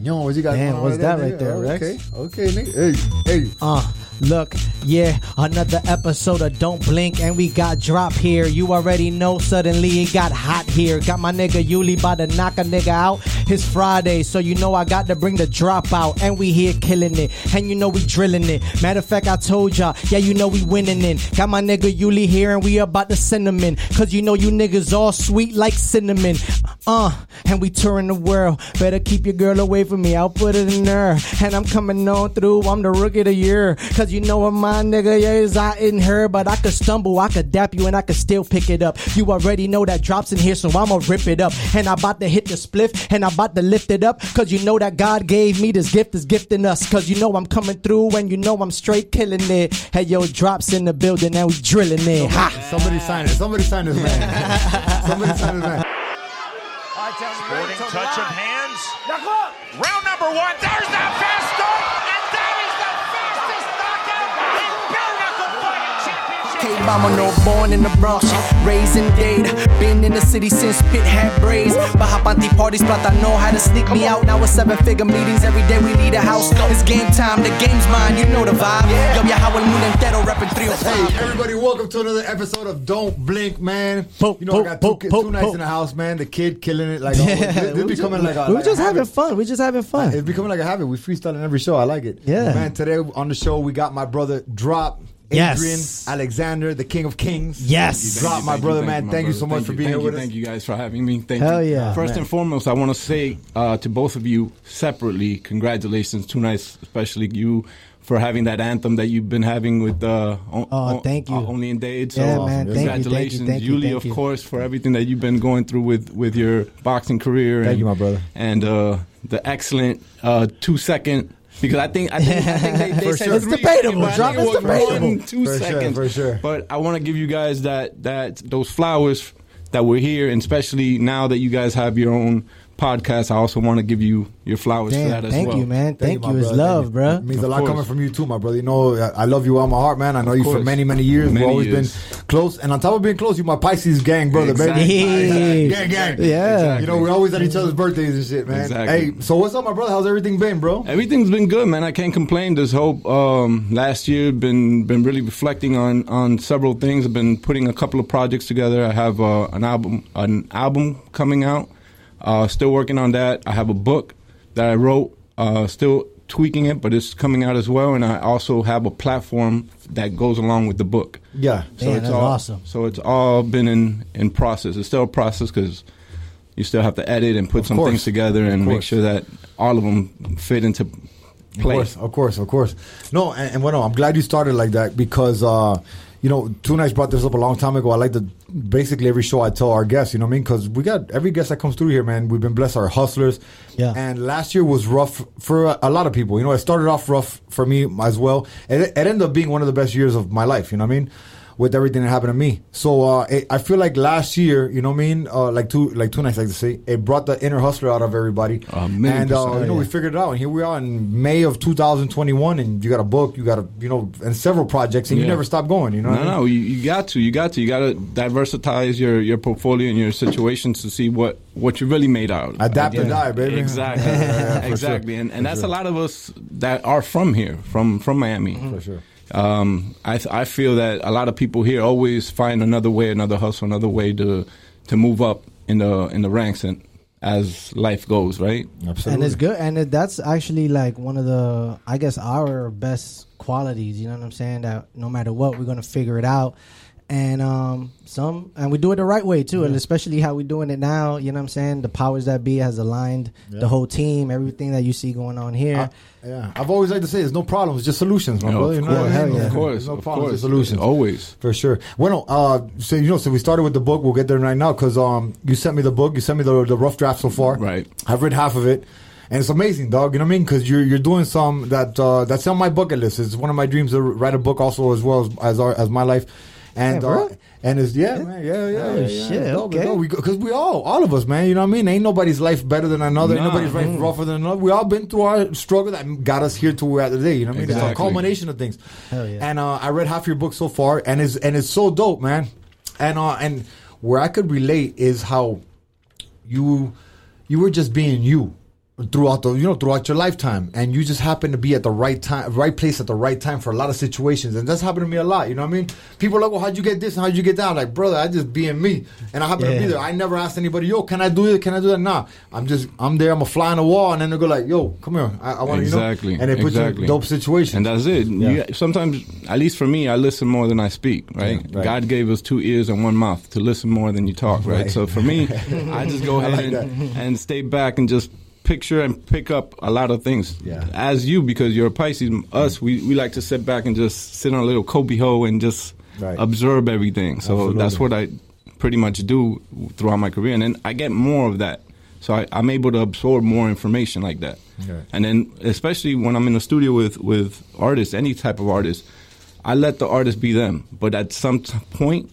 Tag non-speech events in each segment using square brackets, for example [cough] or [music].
coño, what you got Man, what's that right there, Okay, Rex? okay, nigga. Hey, hey. Uh, look, yeah, another episode of Don't Blink, and we got drop here. You already know, suddenly it got hot here. Got my nigga Yuli about to knock a nigga out. It's Friday, so you know I got to bring the drop out, and we here killing it, and you know we drilling it. Matter of fact, I told y'all, yeah, you know we winning it. Got my nigga Yuli here, and we about to cinnamon, cause you know you niggas all sweet like cinnamon. Uh, and we touring the world. Better keep your girl away from me, I'll put it in her. And I'm coming on through, I'm the rookie of the year. Cause you know what my nigga is I in her, but I could stumble, I could dap you, and I could still pick it up. You already know that drops in here, so I'ma rip it up. And I about to hit the spliff, and I about to lift it up. Cause you know that God gave me this gift, is gifting us. Cause you know I'm coming through, and you know I'm straight killing it. Hey yo, drops in the building, and we drilling it. Ha! Somebody sign it. Somebody sign this man. [laughs] Somebody sign this man. Sporting touch of hands. Round number one. There's championship. K Mama, no born in the Bronx, raised in Dade. Been in the city since Pit had braids. Baja Panty parties, but I know how to sneak me out. Now it's seven figure meetings every day. We leave the house. It's game time, the game's mine. You know the vibe. Yo, viajado el mundo entero, reppin' 305. Hey, everybody, welcome to another episode of Don't Blink, man. You know, I got two, po- two nights in the house, man. The kid killing it like always. This, this we becoming just, like a, we like just a having habit. fun. We're just having fun. It's becoming like a habit. We freestyling every show. I like it. Yeah. Man, today on the show, we got my brother Drop. Yes. Alexander, the King of Kings. Yes. Drop, my brother, man. Thank you so much for being here with us. Thank you guys for having me. Thank Hell you. yeah, First man. and foremost, I want to say uh, to both of you separately, congratulations. Two nights, especially you, for having that anthem that you've been having with uh, o- Oh, thank you. uh, Only in Dade. So Yeah, man. Thank you, thank you, congratulations, thank you, Yuli, thank of you. course, for everything that you've been going through with, with your boxing career. Thank and, you, my brother. And uh, the excellent uh, two second. Because I think I think, I think they, [laughs] they said sure. It's debatable, Drop, it's debatable. one, two For sure, for sure. But I want to give you guys that that those flowers that were here, and especially now that you guys have your own podcast, I also want to give you your flowers for that Damn, as thank well. you, man. Thank, my you. It's love, Thank bro. It means a lot course. coming from you too, my brother. You know, I I love you all my heart, man. I know you for many, many years. Many We've always years. been close, and on top of being close, you my Pisces gang brother, Exactly. baby. gang, gang. Yeah. You know, we're always at each other's birthdays and shit, man. Exactly. Hey, so what's up, my brother? How's everything been, bro? Everything's been good, man. I can't complain. This whole um, last year been been really reflecting on on several things. I've been putting a couple of projects together. I have uh, an album an album coming out. Uh, still working on that. I have a book that I wrote. Uh, still tweaking it, but it's coming out as well. And I also have a platform that goes along with the book. Yeah. So Man, it's that's all, awesome. So it's all been in in process. It's still a process because you still have to edit and put some course. things together and make sure that all of them fit into Of place. course, of course, of course. No, and, and well, no, I'm glad you started like that because, uh, you know, Two Nights brought this up a long time ago. I like to basically every show I tell our guests, you know what I mean? Because we got every guest that comes through here, man. We've been blessed, our hustlers. Yeah. And last year was rough for a, lot of people. You know, it started off rough for me as well. It, it ended up being one of the best years of my life. You know what I mean? With everything that happened to me, so uh, it, I feel like last year, you know what I mean, uh, like two, like two nights, like to say, it brought the inner hustler out of everybody, million and uh, you know, we figured it out, and here we are in May of 2021, and you got a book, you got a, you know, and several projects, and you never stop going. You know, No, I mean? no, you, you got to, you got to, you got to diversitize your, your portfolio and your situations to see what, what you're really made out. of. Adapt or die, baby. Exactly, [laughs] Yeah, yeah, yeah, exactly, sure. and and For that's sure. a lot of us that are from here, from from Miami. For sure. Um, I th- I feel that a lot of people here always find another way, another hustle, another way to to move up in the in the ranks and as life goes, right? Absolutely. And it's good, and it, that's actually like one of the, I guess, our best qualities. You know what I'm saying? That no matter what, we're gonna figure it out, and um, some, and we do it the right way too, and especially how we're doing it now. You know what I'm saying? The powers that be has aligned the whole team, everything that you see going on here. Yeah, I've always liked to say, there's no problems, just solutions, my No, brother. of You know what I course, hell mean? yeah. of course, There's no of problems, course, just solutions. always. For sure. Well, uh, so you know, so we started with the book. We'll get there right now because um, you sent me the book. You sent me the the rough draft so far. Right. I've read half of it, and it's amazing, dog. You know what I mean? Because you're you're doing some that uh, that's on my bucket list. It's one of my dreams to write a book, also as well as as, our, as my life. And Yeah, uh, and it's yeah, man, yeah, yeah, Oh, yeah, yeah. shit, dope, okay. dope. Because we, all, all of us, man. You know what I mean? Ain't nobody's life better than another. Ain't nobody's life rougher than another. We all been through our struggle that got us here to where we're at today. You know what I mean? It's a culmination of things. Hell yeah. And uh, I read half your book so far, and it's and it's so dope, man. And uh, and where I could relate is how you you were just being you. Throughout the you know throughout your lifetime and you just happen to be at the right time right place at the right time for a lot of situations and that's happened to me a lot you know what i mean people are like well how'd you get this and how'd you get that I'm like brother i just being me and i happen to be there i never asked anybody yo can i do it can i do that nah i'm just i'm there i'm a fly on the wall and then they go like yo come here i, I want Exactly, you know and they put you in exactly. dope situations And that's it. Yeah. You, sometimes, at least for me, I listen more than I speak. Right? Yeah, right. God gave us two ears and one mouth to listen more than you talk. Right. Right. So for me, [laughs] I just go ahead like and, and stay back and just picture and pick up a lot of things. Yeah. As you, because you're a Pisces, us, we, we like to sit back and just sit on a little copy hole and just Right. observe everything. So Absolutely. that's what I pretty much do throughout my career, and then I get more of that. So I, I'm able to absorb more information like that. Okay. And then, especially when I'm in the studio with with artists, any type of artist, I let the artist be them. But at some t- point,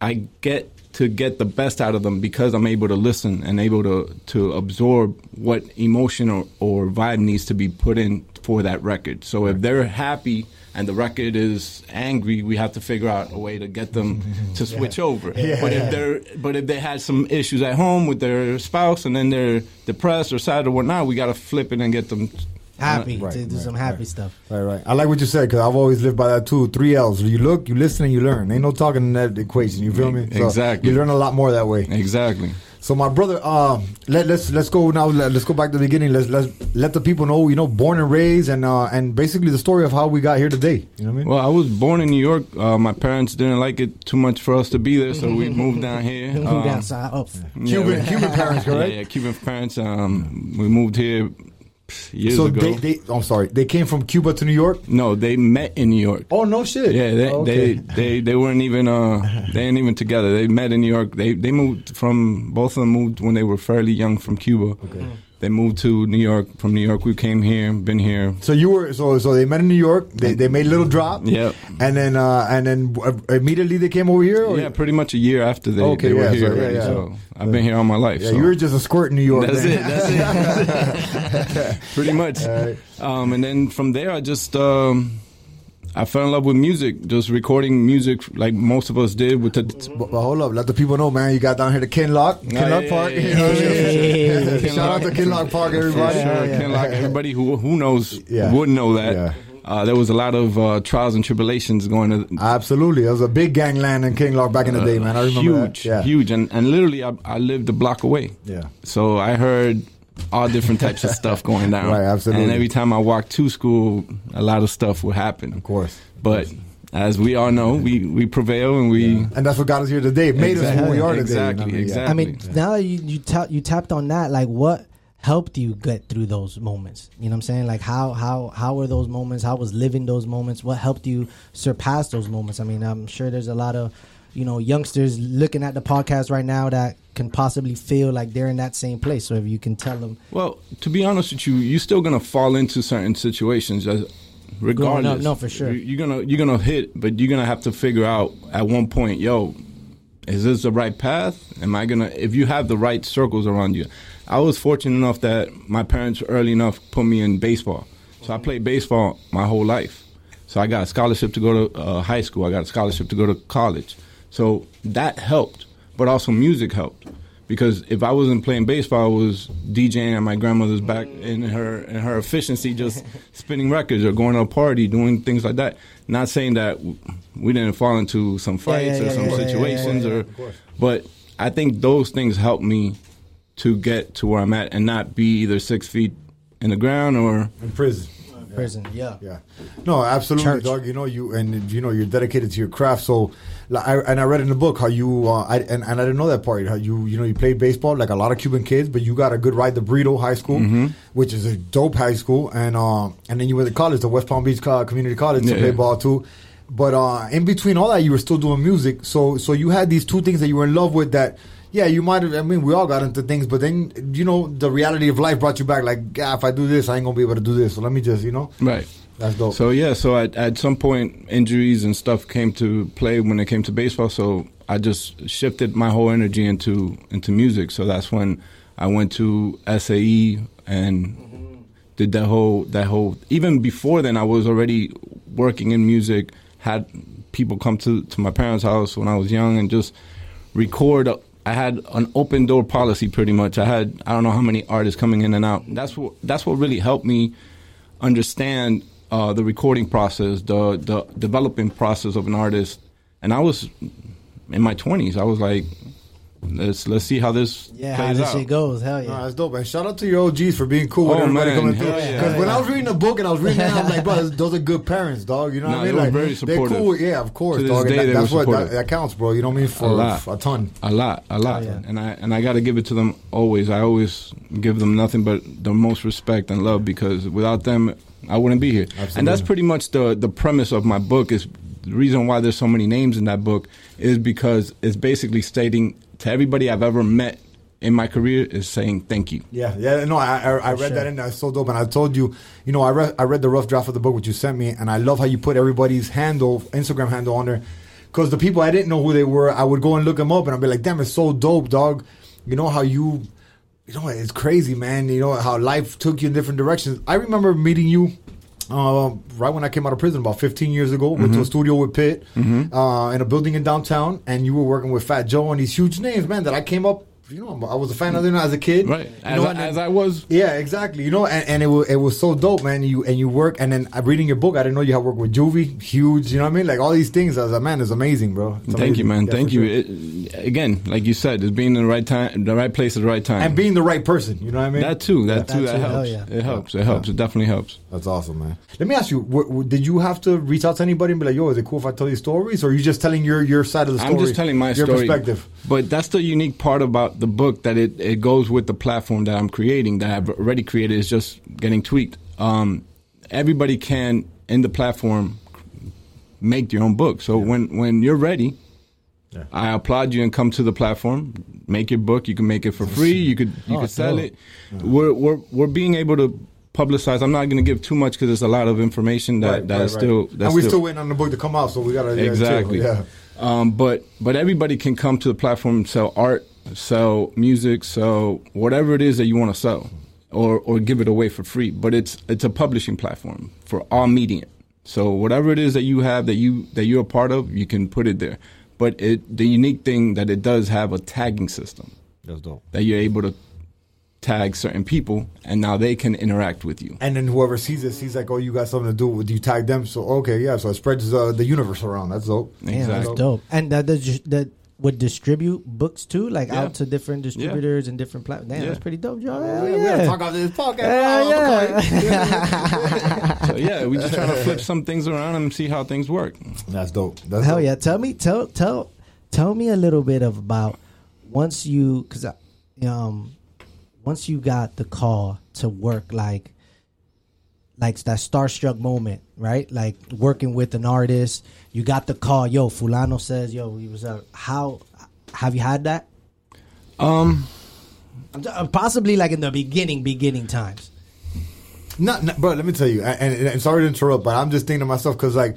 I get to get the best out of them because I'm able to listen and able to to absorb what emotion or, or vibe needs to be put in for that record. So if they're happy and the record is angry, we have to figure out a way to get them [laughs] to switch over. But if they're but if they had some issues at home with their spouse and then they're depressed or sad or whatnot, we got to flip it and get them Happy Right, to do right, some happy right. stuff. Right, right. I like what you said because I've always lived by that too. Three L's. You look, you listen, and you learn. Ain't no talking in that equation. You feel me? So Exactly. You learn a lot more that way. exactly. So my brother, uh, let, let's let's go now. Let, us go back to the beginning. Let's let's let the people know. You know, born and raised, and uh, and basically the story of how we got here today. You know what I mean? Well, I was born in New York. Uh, my parents didn't like it too much for us to be there, so we [laughs] moved down here. Move Um, down side up. Cuban- Cuban parents, [laughs] correct? Yeah, yeah, Cuban parents. Um, we moved here pff, years so ago. they, they, I'm sorry, they came from Cuba to New York. no, they met in New York. Oh no shit. Yeah, they, Oh, okay. they they they weren't even uh they ain't even together. They met in New York. They they moved from both of them moved when they were fairly young from Cuba. Okay. They moved to New York. From New York, we came here, been here. So you were so so they met in New York. They they made a little drop. Yep. And then uh, and then immediately they came over here. Or? Yeah, pretty much a year after they, Okay, they were yeah, here so, yeah, already. yeah. So I've been here all my life. Yeah, so. you were just a squirt in New York. That's it. That's it. [laughs] [laughs] Pretty much. Um, and then from there, I just um, I fell in love with music, just recording music like most of us did with the. But, but hold up, let the people know, man. You got down here to Kinloch, Kinloch Park. yeah, yeah. you know what I mean? Sure, [laughs] Shout out to Kinloch Park, everybody. Sure, Kinloch, everybody who who knows Yeah. would know that. Yeah. Uh, there was a lot of uh, trials and tribulations going to Absolutely, it was a big gangland in Kinloch back in the day, man. I remember huge, that. Yeah. huge, and and literally, I, I lived a block away. Yeah. So I heard all different types of [laughs] stuff going down. Right, absolutely. And every time I walked to school, a lot of stuff would happen. Of course. But as we all know, we we prevail and we. And that's what got us here today. Made us who we are today. you know what I Exactly, mean? Yeah. exactly. I mean, now that you you, ta- you tapped on that, like what helped you get through those moments? You know what I'm saying? Like how how how were those moments? How was living those moments? What helped you surpass those moments? I mean, I'm sure there's a lot of you know youngsters looking at the podcast right now that can possibly feel like they're in that same place. So if you can tell them, Well, to be honest with you, you're still gonna fall into certain situations, regardless. no, for sure. You- You're gonna you're gonna hit, but you're gonna have to figure out at one point, yo, is this the right path? Am I gonna? If you have the right circles around you, I was fortunate enough that my parents early enough put me in baseball, so I played baseball my whole life. So I got a scholarship to go to uh, high school. I got a scholarship to go to college. So that helped, but also music helped because if I wasn't playing baseball, I was DJing at my grandmother's back in her in her efficiency, just [laughs] spinning records or going to a party, doing things like that. Not saying that we didn't fall into some fights yeah, or some yeah, yeah, yeah, situations, yeah, yeah, or but I think those things helped me to get to where I'm at and not be either six feet in the ground or In prison. prison, yeah. Yeah, no, absolutely, Church. dog. You know you and you know you're dedicated to your craft. So, like, I, and I read in the book how you uh, I, and, and I didn't know that part. How you you know you played baseball like a lot of Cuban kids, but you got a good ride to Brito High School, Mm-hmm. which is a dope high school, and um and then you went to college, the West Palm Beach Community College, to Yeah. play ball too. But uh, in between all that, you were still doing music. So so you had these two things that you were in love with. That yeah, you might have. I mean, we all got into things, but then you know the reality of life brought you back. Like, yeah, if I do this, I ain't gonna be able to do this. So let me just you know. right. That's dope. So yeah, so at, at some point injuries and stuff came to play when it came to baseball. So I just shifted my whole energy into into music. So that's when I went to SAE and mm-hmm. did that whole that whole. Even before then, I was already working in music. Had people come to to my parents' house when I was young and just record I had an open door policy pretty much. I had I don't know how many artists coming in and out. That's what that's what really helped me understand uh, the recording process, the the developing process of an artist. And I was in my twenties. I was like, let's let's see how this Yeah, how this out. shit goes. Hell yeah. Nah, that's dope, man. Shout out to your OGs for being cool with Oh, everybody man. coming through. Hell yeah. Because when I was reading the book and I was reading it, I'm like, [laughs] bro, those are good parents, dog. You know what I mean? they were like, very they're cool. Yeah, of course, To this dog. Day, that- they that's were what that, supportive. that counts, bro. You know what I mean? For A lot. a ton. A lot, a lot, yeah. and I and I got to give it to them always. I always give them nothing but the most respect and love because without them, I wouldn't be here. And that's pretty much the the premise of my book. Is the reason why there's so many names in that book is because it's basically stating to everybody I've ever met in my career is saying thank you. Yeah, yeah, no, I I, I read sure. that and there. It's so dope. And I told you, you know, I read I read the rough draft of the book which you sent me, and I love how you put everybody's handle, Instagram handle on there, because the people I didn't know who they were, I would go and look them up, and I'd be like, damn, it's so dope, dog. You know how you, you know, it's crazy, man. You know how life took you in different directions. I remember meeting you. Uh, right when I came out of prison about 15 years ago, went to Mm-hmm. a studio with Pit uh, in a building in downtown, and you were working with Fat Joe and these huge names, man. That I came up, you know, I was a fan of them as a kid, Right, You as, know, I, as I was. yeah, exactly. You know, and, and it was it was so dope, man. You and you work, and then reading your book, I didn't know you had worked with Juvie, huge. You know what I mean? Like all these things. I was like, man, it's amazing, bro. It's Thank you, man. Yeah, Thank you. sure. It, again, like you said, it's being in the right time, the right place at the right time, and being the right person. You know what I mean? that too. That Yeah. too. That That too, helps. yeah. It helps. It helps. It definitely helps. That's awesome, man. Let me ask you: w- w- Did you have to reach out to anybody and be like, "Yo, is it cool if I tell you stories?" Or are you just telling your your side of the story? I'm just telling my your story. perspective. But that's the unique part about the book that it, it goes with the platform that I'm creating, that I've already created. is just getting tweaked. Um, everybody can, in the platform, make your own book. So when, when you're ready, Yeah. I applaud you and come to the platform. Make your book. You can make it for free. You could you Oh, could sell dope. it. We're we're we're being able to publicize. I'm not going to give too much because there's a lot of information that Right, that right, is right. still that's and we're still, still waiting on the book to come out, so we yeah, chill. exactly. Yeah. Um, but but everybody can come to the platform and sell art, sell music, sell whatever it is that you want to sell, or or give it away for free. But it's it's a publishing platform for all media. So whatever it is that you have that you that you're a part of, you can put it there. But it the unique thing that it does have a tagging system That's dope. that you're able to tag certain people, and now they can interact with you. And then whoever sees it sees like, oh, you got something to do with you tag them. So okay, yeah. So it spreads uh, the universe around. That's dope. Damn, that's dope. And that that, that would distribute books too, like Yeah. out to different distributors and different platforms. Damn, Yeah. that's pretty dope, Joe. Hell Yeah, we gotta yeah. talk about this podcast. Hell yeah. [laughs] So yeah, we're just trying to flip some things around and see how things work. That's dope. That's Hell dope. yeah! Tell me, tell tell tell me a little bit of about once you because um once you got the call to work like like that starstruck moment, right? Like working with an artist, you got the call. Yo, Fulano says, "Yo, he was a how have you had that?" Um, uh, Possibly like in the beginning, beginning times. Not, not, bro. Let me tell you, and, and, and sorry to interrupt, but I'm just thinking to myself because, like,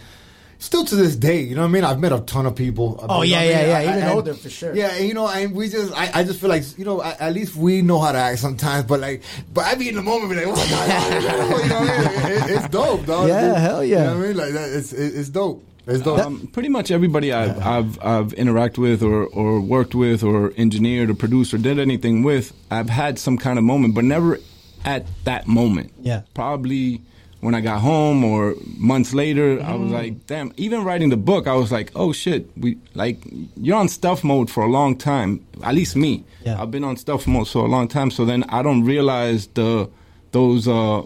still to this day, you know what I mean. I've met a ton of people. Oh, You know yeah, I mean? yeah, yeah, I- even and- older, for sure. Yeah, and, you know, and we just, I, I just feel like, you know, at, at least we know how to act sometimes. But like, but I be in the moment, be like, oh god, [laughs] you know what I mean? It- it's dope, dog. Yeah, It's- hell yeah. You know what I mean? Like that, it's it, it's dope. It's dope. Um, pretty much everybody I've, I've I've interacted with or, or worked with or engineered or produced or did anything with, I've had some kind of moment, but never at that moment. Yeah. Probably when I got home or months later, I Mm. was like, damn. Even writing the book, I was like, oh shit, we like you're on stuff mode for a long time. At least me. Yeah. I've been on stuff mode for a long time. So then I don't realize the those uh,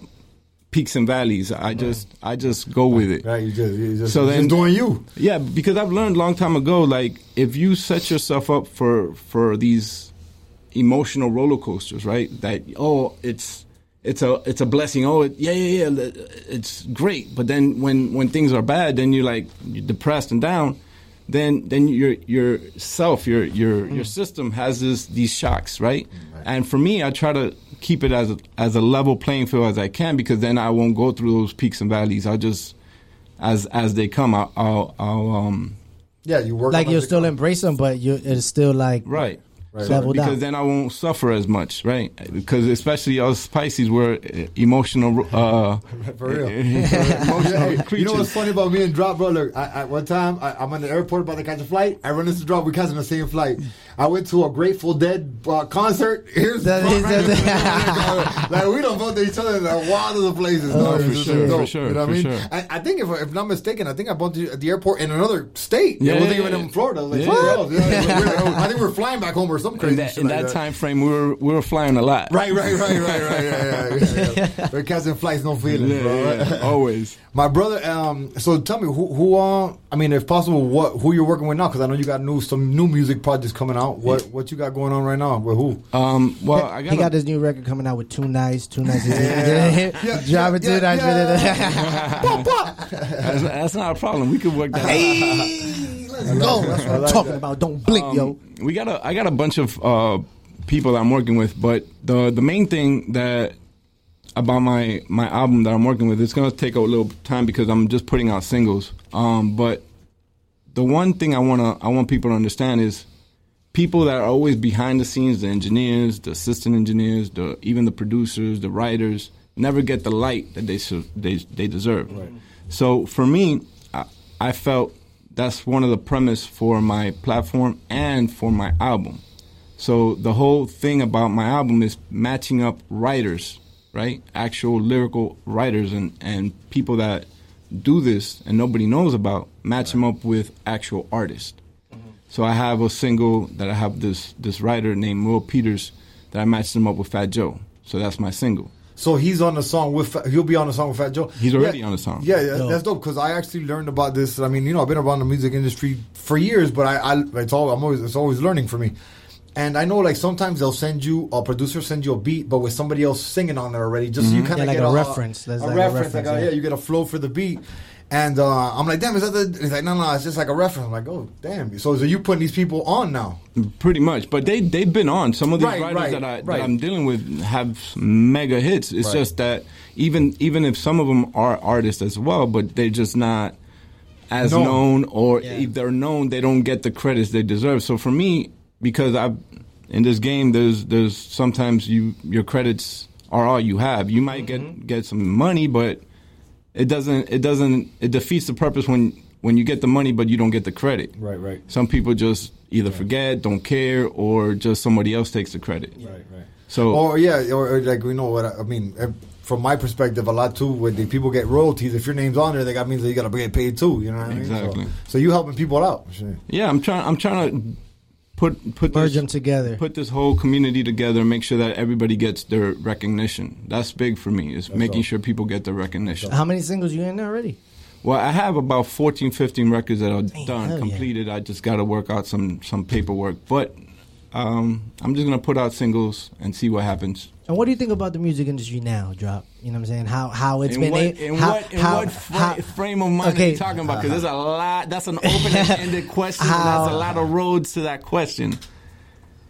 peaks and valleys. I just I just go with it. right? You just, you just, So then- just doing you. Yeah, because I've learned a long time ago, like if you set yourself up for for these emotional roller coasters, right? That oh, it's it's a it's a blessing. Oh, it, yeah, yeah, yeah, it's great. But then when when things are bad, then you're like you're depressed and down. Then then your your self, your your your system has this these shocks, right? And for me, I try to keep it as a, as a level playing field as I can because then I won't go through those peaks and valleys. I'll just as as they come, I'll, I'll, I'll um Yeah, you work Like you'll it. still embrace them, but you it's still like right. Right. So- Leveled because out. then I won't suffer as much, right? Because especially us Pisces, we're uh, emotional, uh, [laughs] For real. [laughs] emotional Hey, creatures. you know what's funny about me and Drop, bro? Look, I, I, one time I, I'm in the airport about to catch a flight. I run into Drop. We catching the same flight. I went to a Grateful Dead uh, concert. Here's That Drop right that- like we don't vote to each other in a lot of the places. Oh, dog. for sure, dope, for sure, You know what I mean? sure. I, I think if, if not mistaken, I think I bumped you at the airport in another state. Yeah, it wasn't yeah, even yeah. in Florida. Like, Yeah. somewhere else. Yeah, we're- [laughs] I think we we're flying back home or some crazy in that, shit in like that time frame, we were we were flying a lot. Right, right, right, right, right. Yeah, yeah, yeah. yeah. [laughs] We're catching flights, no feelings, Yeah, bro. yeah, always. [laughs] My brother. Um. So tell me, who, who? Uh. I mean, if possible, what? Who you're working with now? Because I know you got new some new music projects coming out. What? What you got going on right now? With who? Um, well, I got he got a- his new record coming out with Two Nights. Two Nights. [laughs] Yeah. Yeah, Driving yeah, Two Nights. yeah. [laughs] Pop, pop. that's, that's not a problem. We could work that. out. Hey, let's go. That's what I'm talking about. Don't blink, yo. Um, we got a I got a bunch of uh, people that I'm working with, but the the main thing that about my my album that I'm working with, it's gonna take a little time because I'm just putting out singles. Um, but the one thing I wanna I want people to understand is people that are always behind the scenes, the engineers, the assistant engineers, the even the producers, the writers, never get the light that they they they deserve. So for me, I, I felt that's one of the premise for my platform and for my album. So the whole thing about my album is matching up writers, right? Actual lyrical writers and, and people that do this and nobody knows about, match them up with actual artists. So I have a single that I have this this writer named Will Peters that I matched him up with Fat Joe. So that's my single. So he's on the song with. Fa- He'll be on the song with Fat Joe. He's already Yeah, on the song. Yeah, yeah that's dope because I actually learned about this. I mean, you know, I've been around the music industry for years, but I, I it's all I'm always it's always learning for me. And I know, like sometimes they'll send you a producer send you a beat, but with somebody else singing on there already, just so you mm-hmm. kind Yeah, of like get a a, reference. There's a like a reference, like a- yeah. yeah, you get a flow for the beat. And uh, I'm like, damn, is that the? He's like, no, no, it's just like a reference. I'm like, oh, damn. So, so you putting these people on now? Pretty much, but they they've been on. Some of these Right, writers right, that I right. that I'm dealing with have mega hits. It's Right. just that even even if some of them are artists as well, but they're just not as Known. known, or Yeah. if they're known, they don't get the credits they deserve. So for me, because I've in this game, there's there's sometimes you your credits are all you have. You might Mm-hmm. get get some money, but it doesn't it doesn't it defeats the purpose when when you get the money but you don't get the credit. Right, right. Some people just either forget, don't care, or just somebody else takes the credit. Right, right. So Or yeah, or, or like we know what I, I mean. From my perspective, a lot too. When the people get royalties, if your name's on there, that means that you got to get paid too. You know what I mean? Exactly. So, so you helping people out. Yeah, I'm trying. I'm trying to put put Merge this, them together. put this whole community together, and make sure that everybody gets their recognition. That's big for me. Is making dope. sure people get their recognition. How many singles you in there already? Well, I have about 14, 15 records that are done, hell yeah. completed. I just got to work out some some paperwork, but. Um, I'm just gonna put out singles and see what happens. And what do you think about the music industry now, Drop? You know what I'm saying? How how it's in been what, a- in how, what, in how, what fra- how- frame of mind are Okay. you talking about? Because there's a uh-huh. lot. That's an open-ended [laughs] question. and How- that's a lot of roads to that question.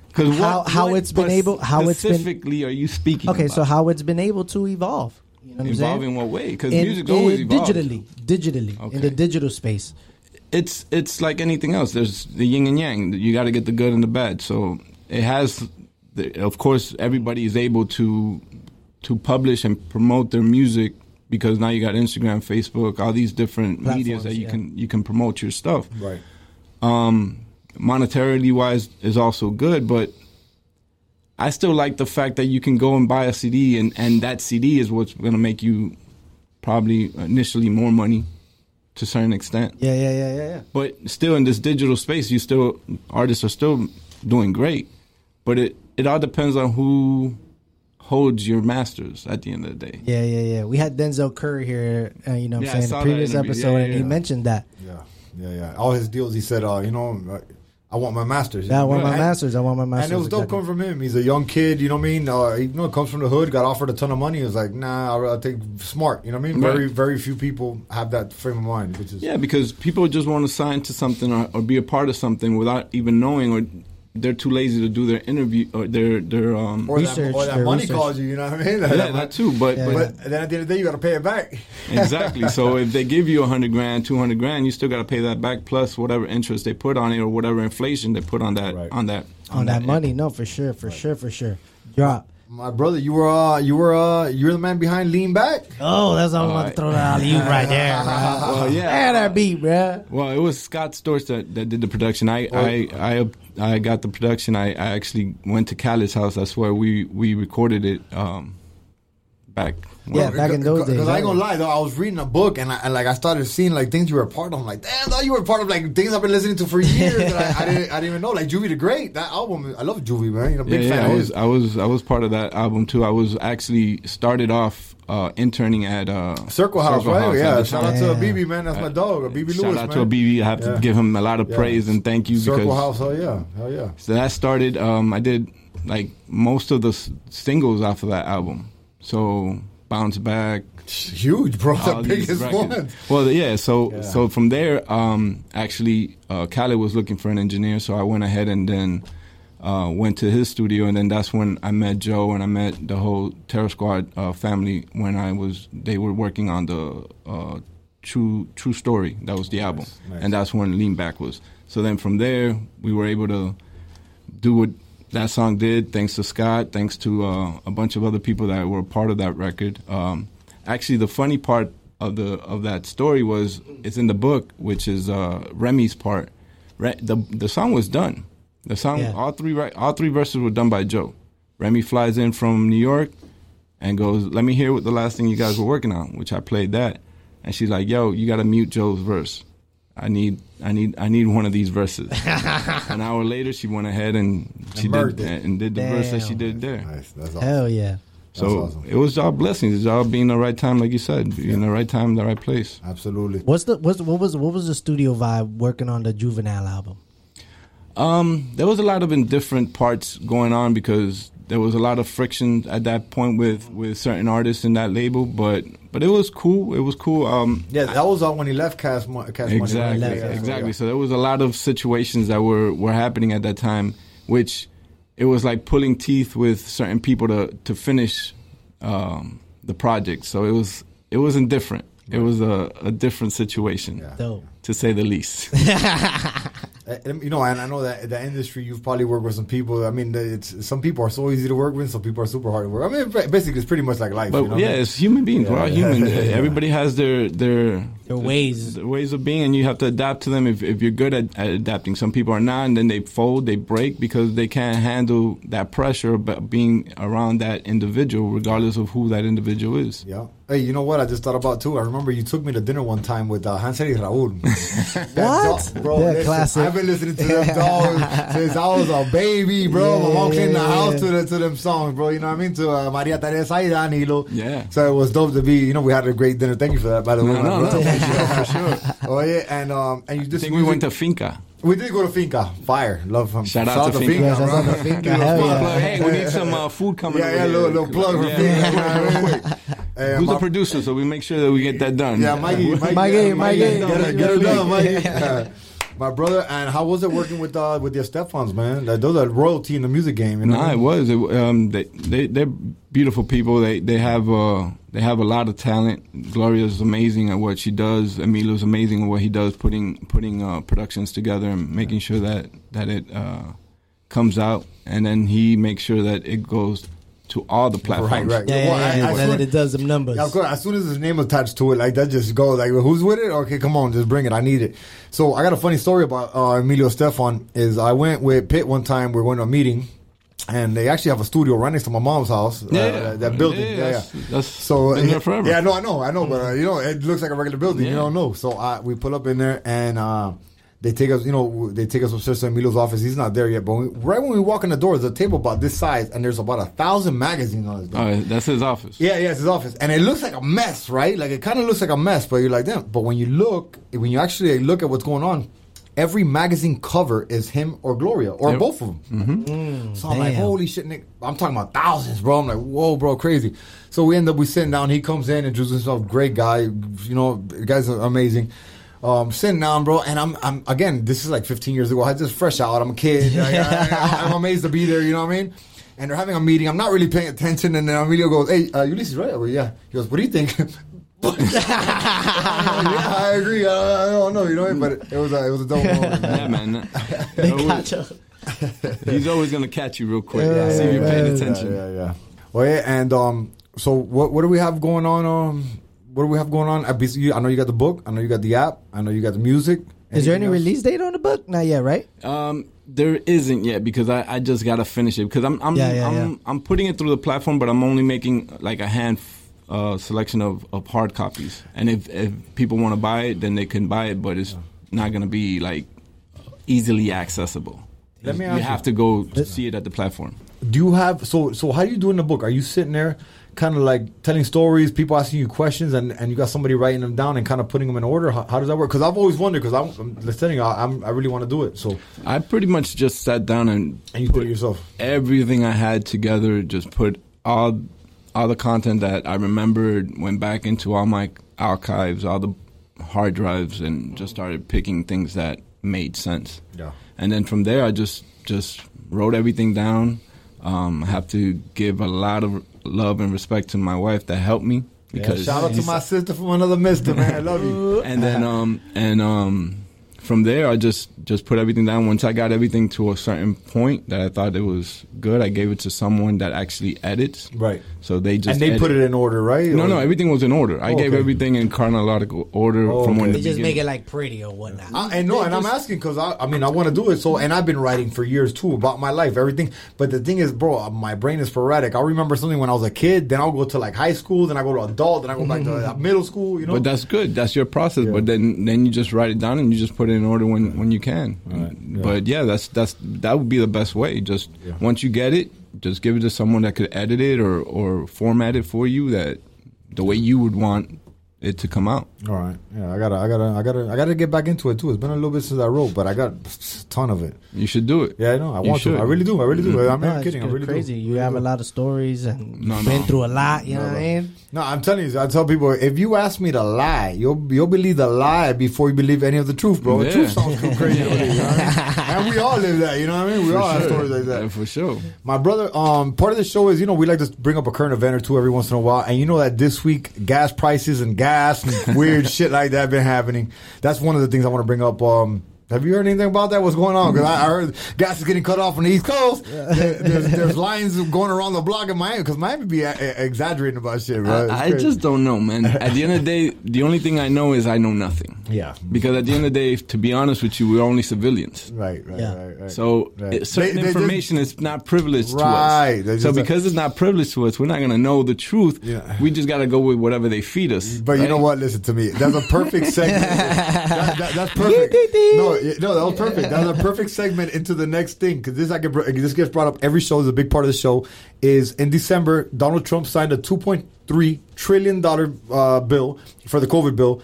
Because How- how it's been able- how it's been- specifically are you speaking? Okay, so how it's been able to evolve? You know what I'm evolve saying? in what way? Because In- always in evolved. digitally, digitally in the digital space. It's it's like anything else. There's the yin and yang. You got to get the good and the bad. So it has. The, of course, everybody is able to to publish and promote their music because now you got Instagram, Facebook, all these different medias that you yeah. can you can promote your stuff. Right. um, monetarily wise is also good, but I still like the fact that you can go and buy a CD and, and that CD is what's going to make you probably initially more money to a certain extent. Yeah, yeah, yeah, yeah, yeah. But still in this digital space, you still artists are still doing great, but it it all depends on who holds your masters at the end of the day. Yeah, yeah, yeah. We had Denzel Curry here, uh, you know what Yeah, I I'm saying, the previous episode, Yeah, yeah, and he mentioned that. Yeah. Yeah. Yeah. All his deals, he said, uh, you know, I want my masters. Yeah, I want my And- masters. I want my masters. And it was dope exactly. coming from him. He's a young kid, you know what I mean? Uh, he, you know, comes from the hood, got offered a ton of money. He was like, nah, I'll, I'll take smart. You know what I mean? Right. Very, very few people have that frame of mind, which is Yeah, because people just want to sign to something or, or be a part of something without even knowing or they're too lazy to do their interview or their their um. Or Research, that, or that money research. calls you. You know what I mean? yeah, that too. But Yeah. but But then at the end of the day, you got to pay it back. [laughs] exactly. So if they give you a hundred grand, two hundred grand, you still got to pay that back plus whatever interest they put on it or whatever inflation they put on that Right. on that on that money. No, for sure, for sure, for sure. Drop. My brother, you were uh, you were uh, you're the man behind Lean Back. Oh, that's all I'm about to throw that alley right there, bro. [laughs] Well, yeah. There that beat, bro. Well, it was Scott Storch that, that did the production. I, I, I, I got the production. I, I actually went to Khaled's house. That's where we, we recorded it um, back. Yeah, back in those days. Because I ain't gonna lie though, I was reading a book and, I, and like I started seeing like things you were a part of. I'm like, damn, though you were part of like things I've been listening to for years. that I, I didn't I didn't even know. Like Juve the Great, that album. I love Juvie, man. You know, big yeah, fan yeah, of I was, I was, I was part of that album too. I was actually started off uh, interning at uh, Circle House, right? at yeah. Shout out to Yeah. BB, man. That's my dog, a BB Shout out man. to BB. I have Yeah. to give him a lot of Yeah. praise and thank you Circle because House, hell yeah, hell yeah. So that started. Um, I did like most of the s- singles off of that album. So bounce back. Huge, bro. The biggest one. Well, yeah. So Yeah. so from there, um, actually, uh, Khaled was looking for an engineer, so I went ahead and then uh, went to his studio, and then that's when I met Joe and I met the whole Terror Squad uh, family when I was they were working on the uh, True True Story. That was the album, nice. and that's when Lean Back was. So then from there, we were able to do what that song did. Thanks to Scott, thanks to uh, a bunch of other people that were part of that record. Um, actually, the funny part of the of that story was it's in the book, which is uh, Remy's part. Re- the the song was done. The song, Yeah. all three all three verses were done by Joe. Remy flies in from New York and goes, "Let me hear what the last thing you guys were working on," which I played that, and she's like, "Yo, you got to mute Joe's verse. I need, I need, I need one of these verses." [laughs] An hour later, she went ahead and she And did murked it. and did the verse that she did there. Nice. That's awesome. Hell yeah. So awesome. it was all blessings. It's all being the right time, like you said, being in the right time, the right place. Absolutely. What's the what's what was what was the studio vibe working on the Juvenile album? Um, there was a lot of indifferent parts going on because there was a lot of friction at that point with, with certain artists in that label, but but it was cool. It was cool. Um, Yeah, that was uh, when he left Cash, Mo- Cash exactly, Money. right? Yeah, exactly. So there was a lot of situations that were were happening at that time, which it was like pulling teeth with certain people to to finish um, the project. So it was it was indifferent. It was a, a different situation, Yeah. To say the least. [laughs] You know, and I know that the industry you've probably worked with some people. I mean, it's some people are so easy to work with, some people are super hard to work. I mean, basically, it's pretty much like life. But you know yeah, I mean? it's human beings. We're all Yeah. human. Yeah. [laughs] Everybody has their their Their ways. their ways of being, and you have to adapt to them. If if you're good at, at adapting, some people are not, and then they fold, they break because they can't handle that pressure of being around that individual, regardless of who that individual is. Yeah. Hey, you know what? I just thought about too. I remember you took me to dinner one time with uh, Hansel y Raúl. [laughs] That What? bro? Yeah, classic. I've been listening to them [laughs] dogs since I was a baby, bro. My Yeah, mom cleaned the yeah, house yeah. to the to them songs, bro. You know what I mean? To uh, Maria Teresa y Danilo. Yeah. So it was dope to be. You know, we had a great dinner. Thank you for that, by the way. No, no, no, brother. [laughs] for sure. Oh yeah, and um, and you I think we went to Finca. we did go to Finca. Fire, love him. Shout out to Finca. Yeah, shout out to Finca, Little yeah. Hey, we need some uh, food coming. Yeah, yeah, here. little, little plug for Yeah. Finca. [laughs] you know what I mean? Hey, Who's my- the producer? So we make sure that we get that done. Yeah, Mikey, Mikey, Mikey, Mikey. get it, get it done, Mikey. Yeah. Yeah. My brother, and how was it working with uh, with the Estefans, man? Like, those are royalty in the music game, you know. No, it was. It, um, they, they they're beautiful people. They they have uh they have a lot of talent. Gloria's amazing at what she does. Emilio's amazing at what he does, putting putting uh, productions together and making sure that that it uh, comes out. And then he makes sure that it goes to all the platforms. right. Yeah, yeah, Well, I- yeah, I that swear- it does some numbers. Yeah, of course. As soon as his name attached to it, like that just goes like, who's with it? Okay, come on, just bring it. I need it. So I got a funny story about uh, Emilio Estefan. Is I went with Pit one time. We are going to a meeting, and they actually have a studio right next to my mom's house. Yeah, uh, that building. Yeah, yeah. that's, that's So been there forever. Yeah, no, I know, I know, but uh, you know, it looks like a regular building. You don't know. So I, we pull up in there, and uh, they take us. You know, they take us upstairs to Emilio's office. He's not there yet, but we, right when we walk in the door, there's a table about this size, and there's about a thousand magazines on it. Oh, that's his office. Yeah, yeah, it's his office, and it looks like a mess, right? Like it kind of looks like a mess, but you're like, damn. But when you look, when you actually look at what's going on, every magazine cover is him or Gloria or Yep. both of them. Mm-hmm. so I'm like, holy shit, Nick! I'm talking about thousands, bro. I'm like, whoa, bro, crazy. So we end up we sitting down. He comes in, and introduces himself, great guy. You know, the guy's amazing. Um, sitting down, bro, and I'm, I'm again. This is like 15 years ago. I just fresh out. I'm a kid. [laughs] I, am amazed to be there. You know what I mean? And they're having a meeting. I'm not really paying attention. And then Emilio goes, "Hey, uh, Ulysses, right?" I go, "Yeah." He goes, "What do you think?" [laughs] [laughs] yeah, I agree. I, I, don't know, you know, what I mean? but it was a, it was a dope moment. Yeah, man. They got you. He's always gonna catch you real quick. Yeah, see yeah, if you're yeah, paying yeah, attention. Yeah, yeah. Well, yeah, and um, so what what do we have going on? Um, what do we have going on? I bas- you- I know you got the book. I know you got the app. I know you got the music. Is there any else? release date on the book? Not yet, right? Um, there isn't yet because I, I just gotta finish it because I'm I'm Yeah, yeah, I'm, yeah. I'm putting it through the platform, but I'm only making like a hand uh, selection of, of hard copies. And if if people want to buy it, then they can buy it, but it's not gonna be like easily accessible. Let me you ask you- have to go to see it at the platform. Do you have so so? How do you do in the book? Are you sitting there, kind of like telling stories, people asking you questions, and, and you got somebody writing them down and kind of putting them in order? How, how does that work? Because I've always wondered. Because I'm, I'm listening, I, I'm I really want to do it. So I pretty much just sat down and and you do it yourself. everything I had together, just put all all the content that I remembered, went back into all my archives, all the hard drives, and just started picking things that made sense. Yeah. And then from there, I just just wrote everything down. Um, I have to give a lot of love and respect to my wife that helped me because Shout out to my sister from another mister, man. I love you. and then um and um from there I just just put everything down. Once I got everything to a certain point that I thought it was good, I gave it to someone that actually edits. Right. So they just and they put it in order, right? No, Or- no, everything was in order. I Oh, gave okay. everything in chronological order Oh, from when okay. the They just make it like pretty or whatnot. I, and no, and I'm asking because I, I mean, I want to do it. So, and I've been writing for years too about my life, everything. But the thing is, bro, my brain is sporadic. I'll remember something when I was a kid, then I'll go to like high school, then I go to adult, then I go back to uh, middle school. You know, But that's good. That's your process. Yeah. But then then you just write it down and you just put it in order when, when you can. Right. Yeah. But yeah, that's that's that would be the best way. Just Yeah. once you get it, just give it to someone that could edit it or or format it for you that the way you would want it to come out. All right. Yeah, I gotta, I gotta, I gotta, I gotta get back into it too. It's been a little bit since I wrote, but I got a ton of it. You should do it. Yeah, I know. I You want to. I really do. I really do. Mm-hmm. I'm No, not it's kidding. I good- really crazy. do. You have a lot of stories and No, you've been no. through a lot. You know No, what I mean? No, I'm telling you. I tell people if you ask me to lie, you'll you'll believe the lie before you believe any of the truth, bro. The truth sounds too crazy. to believe, you [laughs] know what I mean? And we all live that. You know what I mean? We all have stories like that. Yeah, for sure. My brother, um, part of the show is you know we like to bring up a current event or two every once in a while, and you know that this week gas prices and gas and weird [laughs] shit like that been happening. That's one of the things I want to bring up. Um, have you heard anything about that? What's going on? Because I, I heard gas is getting cut off on the East Coast. There- There's, there's lines going around the block in Miami because Miami be uh, exaggerating about shit, bro. I, I just don't know, man. At the end of the day, the only thing I know is I know nothing. Yeah. Because at the end of the day, to be honest with you, we're only civilians. right, right, Yeah. right, right. So Right. it- certain They- they just- information is not privileged Right. to They us. So just- because it's not privileged to us, we're not going to know the truth. Yeah. We just got to go with whatever they feed us. But you know what? Listen to me. That's a perfect [laughs] segment. That- that- that's perfect. No, no, that was perfect. That was a perfect segment into the next thing because this I get, this gets brought up every show. Is a big part of the show. Is in December, Donald Trump signed a two point three trillion dollar uh, bill for the COVID bill,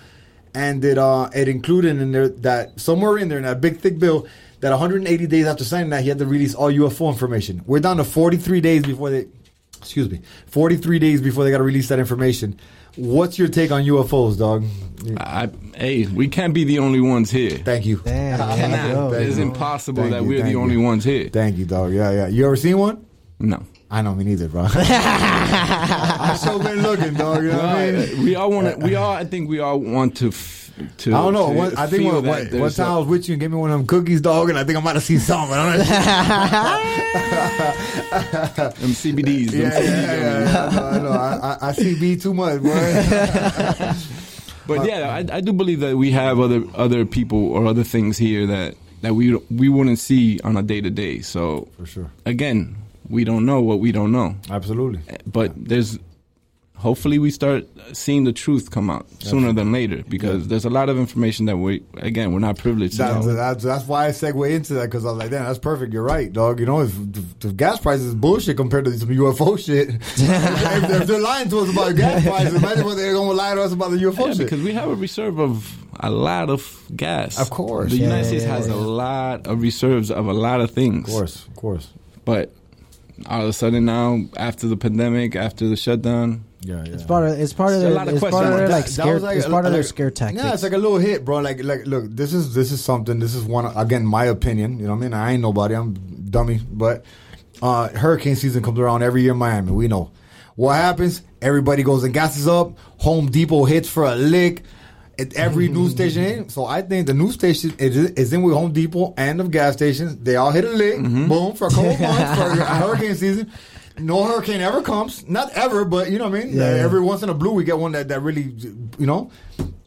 and it uh, it included in there that somewhere in there in that big thick bill. That 180 days after signing that, he had to release all UFO information. We're down to 43 days before they, excuse me, 43 days before they got to release that information. What's your take on UFOs, dog? I, hey, we can't be the only ones here. Thank you. Damn, Cannot. man, yo. Thank It's impossible Thank that you, we're thank the only ones here. Thank you, dog. Yeah, yeah. You ever seen one? No. I know me neither, bro. [laughs] I still been looking, dog. You know what I mean? we all want to. We all. I think we all want to. F- to I don't know. to One, I think one, that one, one time I was with you and gave me one of them cookies, dog, and I think I might have seen something. I don't know. [laughs] them CBDs. Them yeah, CBD yeah, yeah, yeah. I know. I. I, I, I see B too much, boy. [laughs] But yeah, I, I do believe that we have other other people or other things here that that we we wouldn't see on a day to day. So For sure. again, we don't know what we don't know. Absolutely. But there's hopefully we start seeing the truth come out sooner than later because there's a lot of information that we again we're not privileged to That's, that's, why I segue into that because I was like, damn, that's perfect. You're right, dog. You know, if, if gas prices is bullshit compared to some UFO shit, [laughs] if, if they're lying to us about gas [laughs] prices, imagine what they're going to lie to us about the UFO Yeah, shit. because we have a reserve of a lot of gas. Of course. the Yeah, United yeah, States yeah, has yeah. a lot of reserves of a lot of things. of course, of course. But all of a sudden now, after the pandemic, after the shutdown, Yeah, yeah. It's part of it's part of It's a their lot of it's part of their like that scare. was like it's a- part of their like- scare tactics. Yeah, it's like a little hit, bro. Like, like, look, this is this is something. This is one again, my opinion. You know what I mean? I ain't nobody. I'm dummy, but uh, hurricane season comes around every year in Miami. We know what happens. Everybody goes and gasses up. Home Depot hits for a lick. At every news [laughs] station, so I think the news station is, is in with Home Depot and the gas stations. They all hit a lick, boom, for a couple [laughs] months for hurricane season. No hurricane ever comes, not ever, but you know what I mean. Yeah, yeah. Every once in a blue, we get one that, that really, you know,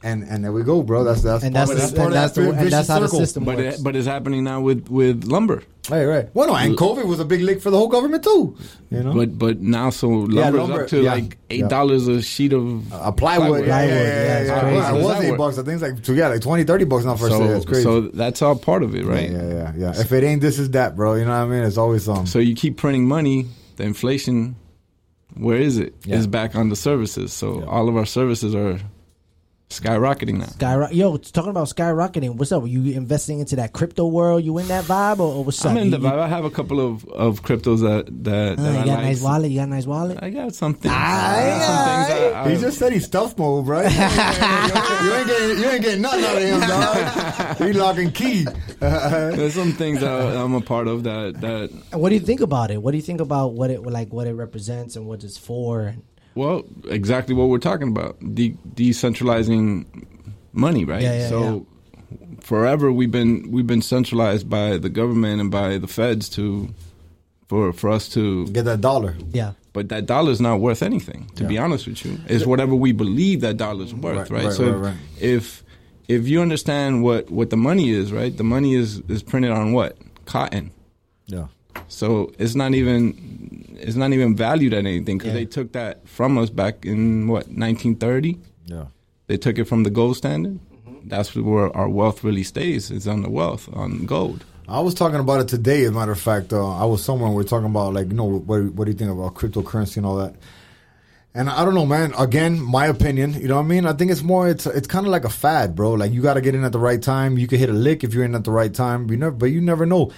and and there we go, bro. That's that's and part that's of, the, part and of that's that the, and vicious that's how the circle. system But works. it, but it's happening now with with lumber. Right, right. Well, no, and COVID was a big lick for the whole government too. You know, But but now so lumber's lumber, up to yeah, like eight yeah. dollars a sheet of a plywood, yeah, yeah, yeah, yeah, yeah, it's yeah. crazy. Well, it was eight bucks. I think it's like so yeah, like 20, 30 bucks now for So sale. It's crazy. so that's all part of it, right? yeah, yeah, yeah. If it ain't this is that, bro. You know what I mean? It's always something. So you keep printing money, the inflation, where is it? Yeah. Is back on the services. So all of our services are skyrocketing now. Skyrock- Yo, talking about skyrocketing. What's up? you investing into that crypto world? You in that vibe or, or what's up? I'm in the You- you- vibe. I have a couple of, of cryptos that that, Uh, that you I got a nice wallet. You got a nice wallet. I got something. Ah, I got some I, I, He just said he's stealth mode, bro. [laughs] you, ain't getting, you ain't getting nothing out of him, dog. [laughs] He locking key. [laughs] there's some things that I'm a part of that that what do you think about it? What do you think about what it like, what it represents, and what it's for? Well, exactly what we're talking about. De- decentralizing money, right? Yeah, yeah, so forever we've been we've been centralized by the government and by the feds to for for us to Get that dollar. Yeah, but that dollar is not worth anything, to be honest with you. It's whatever we believe that dollar is worth, Right, right? right, so right, right. if if you understand what what the money is, right? The money is is printed on what? Cotton. Yeah. So it's not even it's not even valued at anything because Yeah. they took that from us back in what 1930. Yeah. They took it from the gold standard. That's where our wealth really stays. It's on the wealth on gold. I was talking about it today. As a matter of fact, uh, I was somewhere and we are talking about like, you know, what, what do you think about cryptocurrency and all that? And I don't know, man. Again, my opinion. You know what I mean? I think it's more. It's it's kind of like a fad, bro. Like you got to get in at the right time. You could hit a lick if you're in at the right time. You never, but you never know.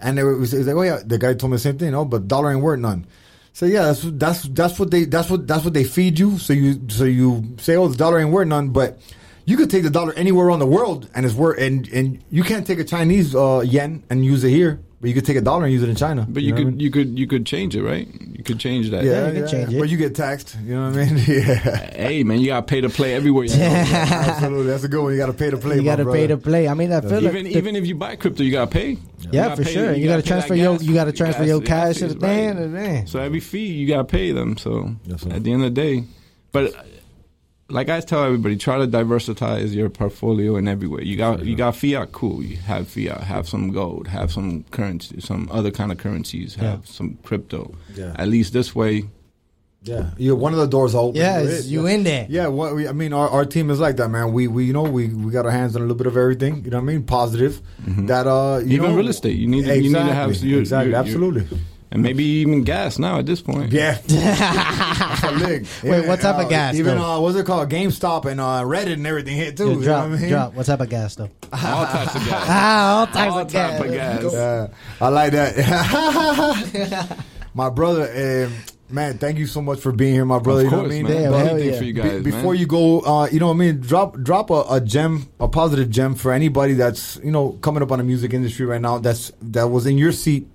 And it was, it was like, oh yeah, the guy told me the same thing. You know, but dollar ain't worth none. So yeah, that's that's that's what they that's what that's what they feed you. So you so you say, oh, the dollar ain't worth none, but you could take the dollar anywhere around the world and it's worth and and you can't take a Chinese uh, yen and use it here, but you could take a dollar and use it in China. But you, know could I mean? you could you could change it, right? You could change that. yeah, you can change it. but you get taxed. You know what I mean? [laughs] yeah, Hey man, you got to pay to play everywhere. You go. absolutely. That's a good one. You got to pay to play. you got to pay to play. I mean, I feel even like even if you buy crypto, you got to pay. You yeah, gotta for pay- sure. You, got to gotta transfer your you got to transfer gas- your cash to the right. thing. So every fee you gotta pay them. So Yes, at the end of the day, but uh, like I tell everybody, try to diversify your portfolio in every way. You got you got fiat, cool. You have fiat, have some gold, have some currency, some other kind of currencies, have some crypto. Yeah. At least this way, Yeah, you one of the doors open. Yeah, You're it's- it. you in there. Yeah, what we, I mean, our, our team is like that, man. We we you know we, we got our hands on a little bit of everything. You know what I mean? Positive. That uh, you Even know, real estate. You need to- you need to have Exactly, your- exactly, your- your- absolutely. And maybe even gas now at this point. Yeah. [laughs] That's a. Wait, what type of uh, gas, Even though? uh, what's it called? GameStop and uh, Reddit and everything hit too. Yo, you drop, know what I mean? drop. What type of gas though? [laughs] All types of gas. [laughs] All types All of type gas. of gas. Yeah, I like that. my brother, um, man, thank you so much for being here, my brother. Of you know course, what I mean? man. Damn, Do hell anything yeah. for you Be- guys, before man. you go, uh, you know what I mean? Drop drop a, a gem, a positive gem for anybody that's you know coming up on the music industry right now. That's that was in your seat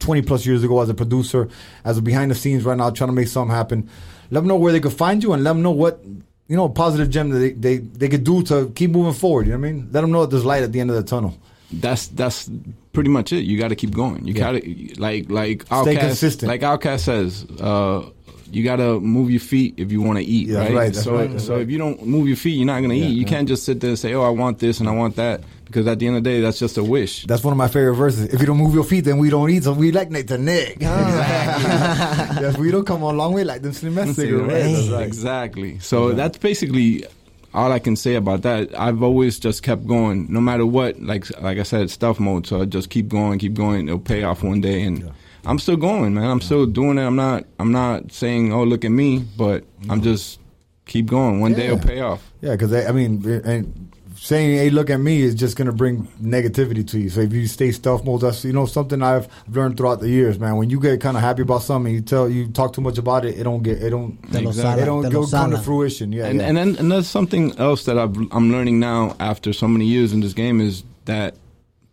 twenty plus years ago as a producer, as a behind the scenes right now, trying to make something happen. Let them know where they could find you, and let them know what you know, positive gem that they, they they could do to keep moving forward. You know what I mean? Let them know that there's light at the end of the tunnel. that's that's pretty much it. You got to keep going. You Yeah. got to like like Stay OutKast, consistent. like OutKast says. Uh, you got to move your feet if you want to eat, Yeah, right? right, so right, so right. if you don't move your feet, you're not going to Yeah, eat. You yeah. can't just sit there and say, "Oh, I want this and I want that," because at the end of the day, that's just a wish. That's one of my favorite verses. If you don't move your feet, then we don't eat. So we like Nathan Nick. [laughs] [laughs] yes, we don't come a long way like them slim [laughs] cigarettes. Right. Exactly. So that's basically all I can say about that. I've always just kept going, no matter what. Like like I said, stealth mode. So I just keep going, keep going. It'll pay off one day, and I'm still going, man. I'm still doing it. I'm not. I'm not saying, "Oh, look at me," but I'm just keep going. One day it'll pay off. Yeah, because I mean, and saying "Hey, look at me" is just gonna bring negativity to you. So if you stay stealth mode, that's you know something I've learned throughout the years, man. When you get kind of happy about something, you tell you talk too much about it, it don't get it don't Exactly. it don't go lo come to fruition. Yeah, and yeah. and then and that's something else that I've, I'm learning now after so many years in this game is that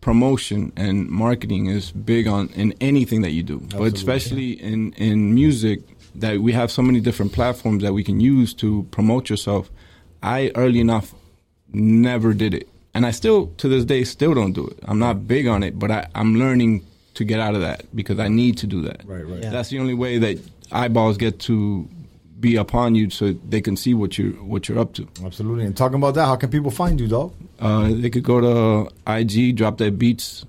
promotion and marketing is big on in anything that you do, but especially in in music that we have so many different platforms that we can use to promote yourself. I early enough never did it, and I still to this day still don't do it. I'm not big on it, but I, I'm learning to get out of that because I need to do that. Right, right. Yeah. That's the only way that eyeballs get to be upon you, so they can see what you're what you're up to. Absolutely. And talking about that, how can people find you, dog? Uh, they could go to IG, drop their beats.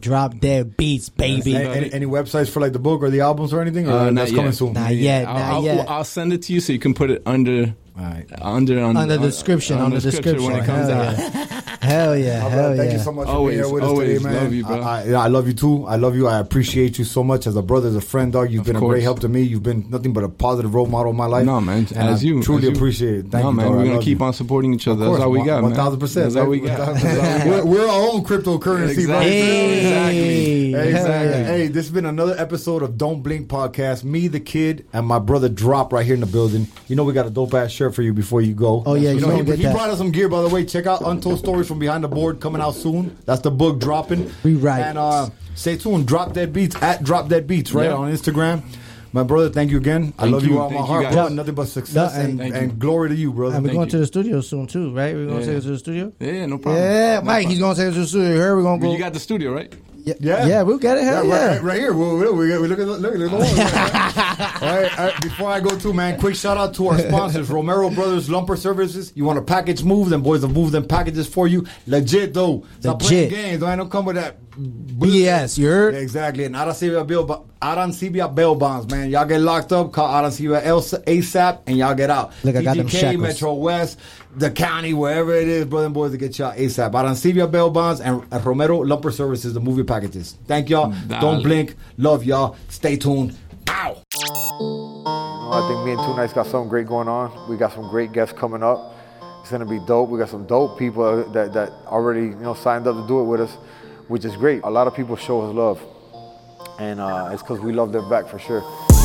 Drop dead beats, baby. Any, any, any websites for like the book or the albums or anything? Or Uh, that's not coming soon. Not yet, I'll, not I'll, yet. I'll send it to you so you can put it under All right. under on, Under the on- description, on the description. when it comes Hell out. [laughs] yeah. Hell yeah, hell brother, thank yeah. you so much Always, for being here with us today, man. Love you, bro. I, I, I love you too. I love you. I appreciate you so much as a brother, as a friend, dog. You've Of been a great help to me. You've been nothing but a positive role model in my life. No, man. And as I you, truly as you. appreciate it. Thank no, you, man. dog. We're gonna keep you. on supporting each other. Of That's all we got, one man. thousand percent. That's all we got. That's all we We're, we're our own cryptocurrency, Exactly. right? Hey, Hey, hell. Hey, this has been another episode of Don't Blink podcast. Me, the kid, and my brother Drop right here in the building. You know we got a dope ass shirt for you before you go. Oh, yeah, you you know he, he brought us some gear by the way. Check out Untold Stories from Behind the Board coming out soon. That's the book dropping. Rewrite. and uh, stay tuned. Drop Dead Beats at Drop Dead Beats right Yeah. on Instagram. My brother, thank you again. I Thank love you, you. all my Thank you, heart, guys. bro. Nothing but success No, and, thank and glory to you, brother. And we're Thank going you. to the studio soon too, right? We're going to take it to the studio. Yeah, no problem. Yeah, No Mike, problem. he's going to take us to the studio. Here we're going to But go. You got the studio, right? Yeah, Yeah. yeah, we'll get it. Hell Yeah, yeah. Right, right here. We, we, we, we look at the, look at the [laughs] all right, all right, before I go to man, quick shout out to our sponsors, [laughs] Romero Brothers Lumper Services. You want a package moved, them boys will move them packages for you. Legit though. Legit. Stop playing games. Don't, I don't come with that. BS, you heard? Yeah, exactly. And Arancibia bail, Arancibia bail bonds, man. Y'all get locked up, call Arancibia El- ASAP, and y'all get out. Look, I got them TGK, shackles. Metro West, the county, wherever it is, brother and boys, to get y'all ASAP. Arancibia bail bonds and, and Romero Lumper Services, the movie packages. Thank y'all. Dale. Don't blink. Love y'all. Stay tuned. Ow. I think me and Two Nights got something great going on. We got some great guests coming up. It's gonna be dope. We got some dope people that, that already you know signed up to do it with us, which is great. A lot of people show us love, and uh, it's because we love their back for sure.